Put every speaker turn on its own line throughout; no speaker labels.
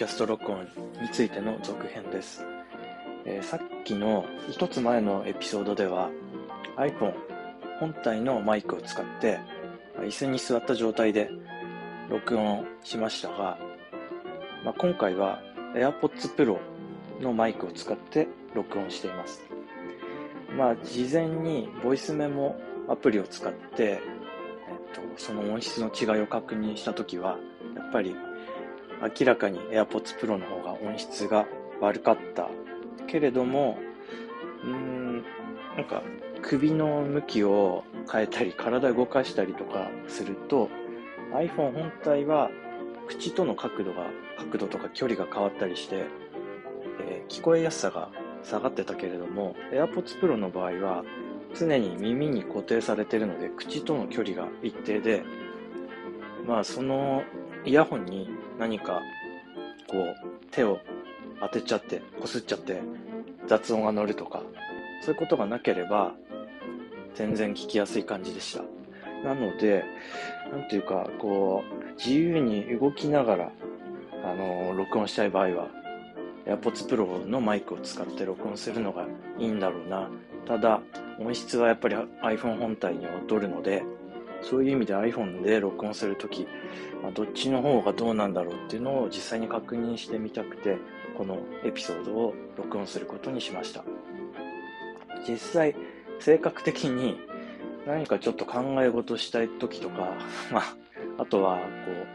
キャスト録音についての続編です。えー、さっきの一つ前のエピソードでは iPhone 本体のマイクを使って椅子に座った状態で録音しましたが、まあ、今回は AirPods Pro のマイクを使って録音しています。まあ、事前にボイスメモアプリを使って、えっと、その音質の違いを確認したときは、やっぱり明らかに AirPods Pro の方が音質が悪かったけれども、うーん、なんか首の向きを変えたり、体動かしたりとかすると、iPhone 本体は口との角度が、角度とか距離が変わったりして、えー、聞こえやすさが下がってたけれども、AirPods Pro の場合は常に耳に固定されてるので、口との距離が一定で、まあそのイヤホンに何かこう手を当てちゃって、こすっちゃって雑音が乗るとか、そういうことがなければ全然聞きやすい感じでした。なので、なんていうか、こう、自由に動きながら、あの、録音したい場合は、AirPods Pro のマイクを使って録音するのがいいんだろうな。ただ、音質はやっぱり iPhone 本体に劣るので、そういう意味で iPhone で録音するとき、まあ、どっちの方がどうなんだろうっていうのを実際に確認してみたくて、このエピソードを録音することにしました。実際、性格的に何かちょっと考え事したい時とか、まあ、あとは、こう、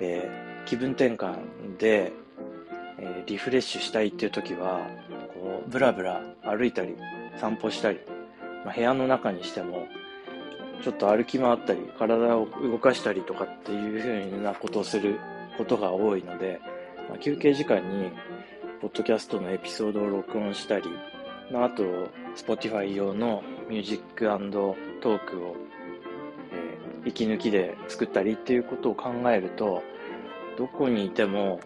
えー、気分転換で、えー、リフレッシュしたいっていう時は、こう、ブラブラ歩いたり、散歩したり、まあ、部屋の中にしても、ちょっと歩き回ったり、体を動かしたりとかっていう風なことをすることが多いので、まあ、休憩時間に、ポッドキャストのエピソードを録音したり、まあ、あと、Spotify 用のミュージックトークを、えー、息抜きで作ったりっていうことを考えると、どこにいても、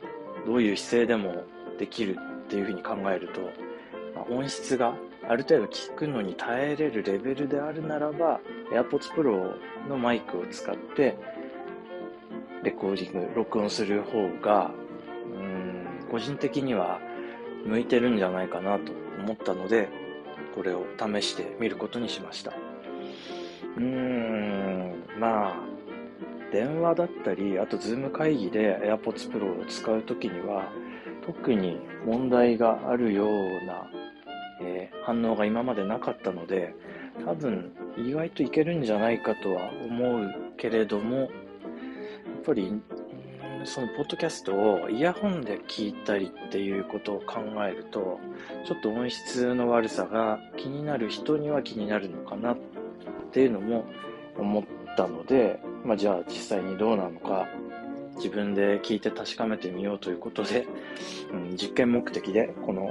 どういう姿勢でもできるっていうふうに考えると、まあ、音質がある程度聞くのに耐えれるレベルであるならば、AirPods Pro のマイクを使って、レコーディング、録音する方が、うん、個人的には向いてるんじゃないかなと思ったので、これを試してみることにしました。うーん、まあ、電話だったり、あと Zoom 会議で AirPods Pro を使うときには、特に問題があるような、えー、反応が今までなかったので、多分意外といけるんじゃないかとは思うけれども、やっぱりそのポッドキャストをイヤホンで聞いたりっていうことを考えると、ちょっと音質の悪さが気になる人には気になるのかなっていうのも思ったので、まあ、じゃあ実際にどうなのか、自分で聞いて確かめてみようということで、うん、実験目的でこの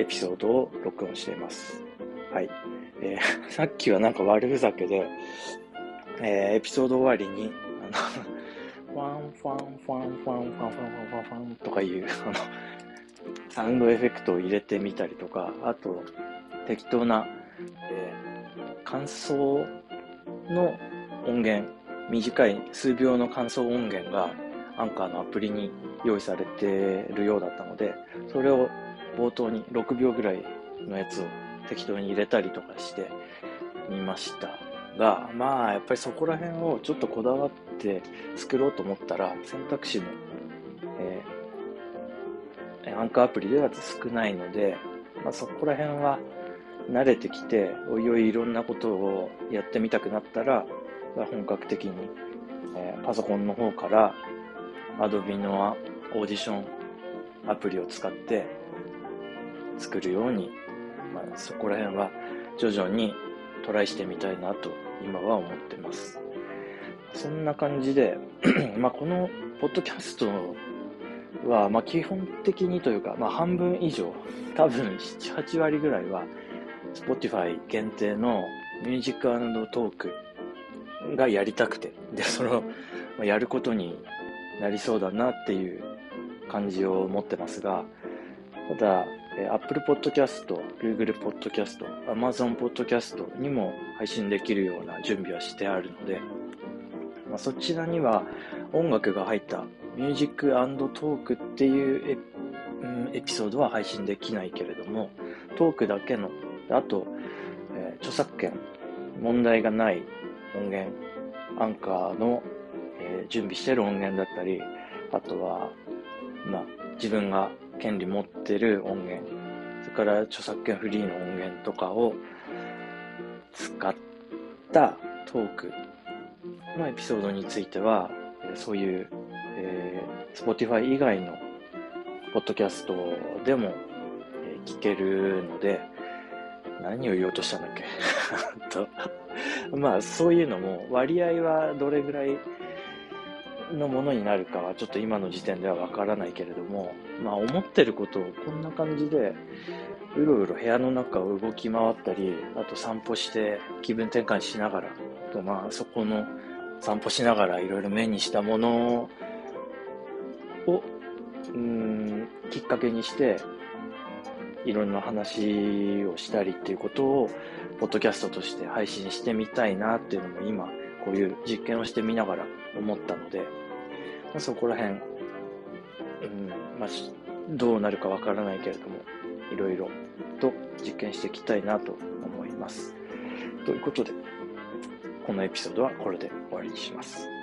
エピソードを録音しています。はい。えー、さっきはなんか悪ふざけで、えー、エピソード終わりに、あの、ワンファンファンファンファンファンファンファンとかいう、あの、サウンドエフェクトを入れてみたりとか、あと、適当な、えー、感想の音源、短い数秒の感想音源が、アンカーのアプリに用意されてるようだったので、それを冒頭に6秒ぐらいのやつを適当に入れたりとかしてみました。が、まあ、やっぱりそこら辺をちょっとこだわって作ろうと思ったら、選択肢も、えー、アンカーアプリでは少ないので、まあ、そこら辺は慣れてきて、おいおいいろんなことをやってみたくなったら、本格的に、えー、パソコンの方から Adobe のオーディションアプリを使って作るように、まあ、そこら辺は徐々にトライしてみたいなと今は思ってます。そんな感じで、まあこのポッドキャストは、まあ基本的にというか、まあ半分以上、多分7、8割ぐらいは、Spotify 限定のミュージックトークがやりたくて、で、それをやることになりそうだなっていう感じを持ってますが、ただ、え Apple Podcast、Google Podcast、Amazon Podcast にも配信できるような準備はしてあるので、まあ、そちらには音楽が入ったミュージックトークっていうエ,、うん、エピソードは配信できないけれども、トークだけの、あと、えー、著作権、問題がない音源、アンカーの、えー、準備してる音源だったり、あとは、まあ、自分が権利持ってる音源、それから著作権フリーの音源とかを使ったトーク。のエピソードについては、そういう、えー、Spotify 以外のポッドキャストでも、え、聞けるので、何を言おうとしたんだっけ？と。まあ、そういうのも割合はどれぐらいのものになるかはちょっと今の時点ではわからないけれども、まあ思ってることをこんな感じで、うろうろ部屋の中を動き回ったり、あと散歩して気分転換しながら、とまあそこの散歩しながらいろいろ目にしたものを、うん、きっかけにして、いろんな話をしたりっていうことを、ポッドキャストとして配信してみたいなっていうのも今、こういう実験をしてみながら思ったので、まあ、そこら辺、うんまあ、どうなるかわからないけれども、いろいろと実験していきたいなと思います。ということで、このエピソードはこれで終わりにします。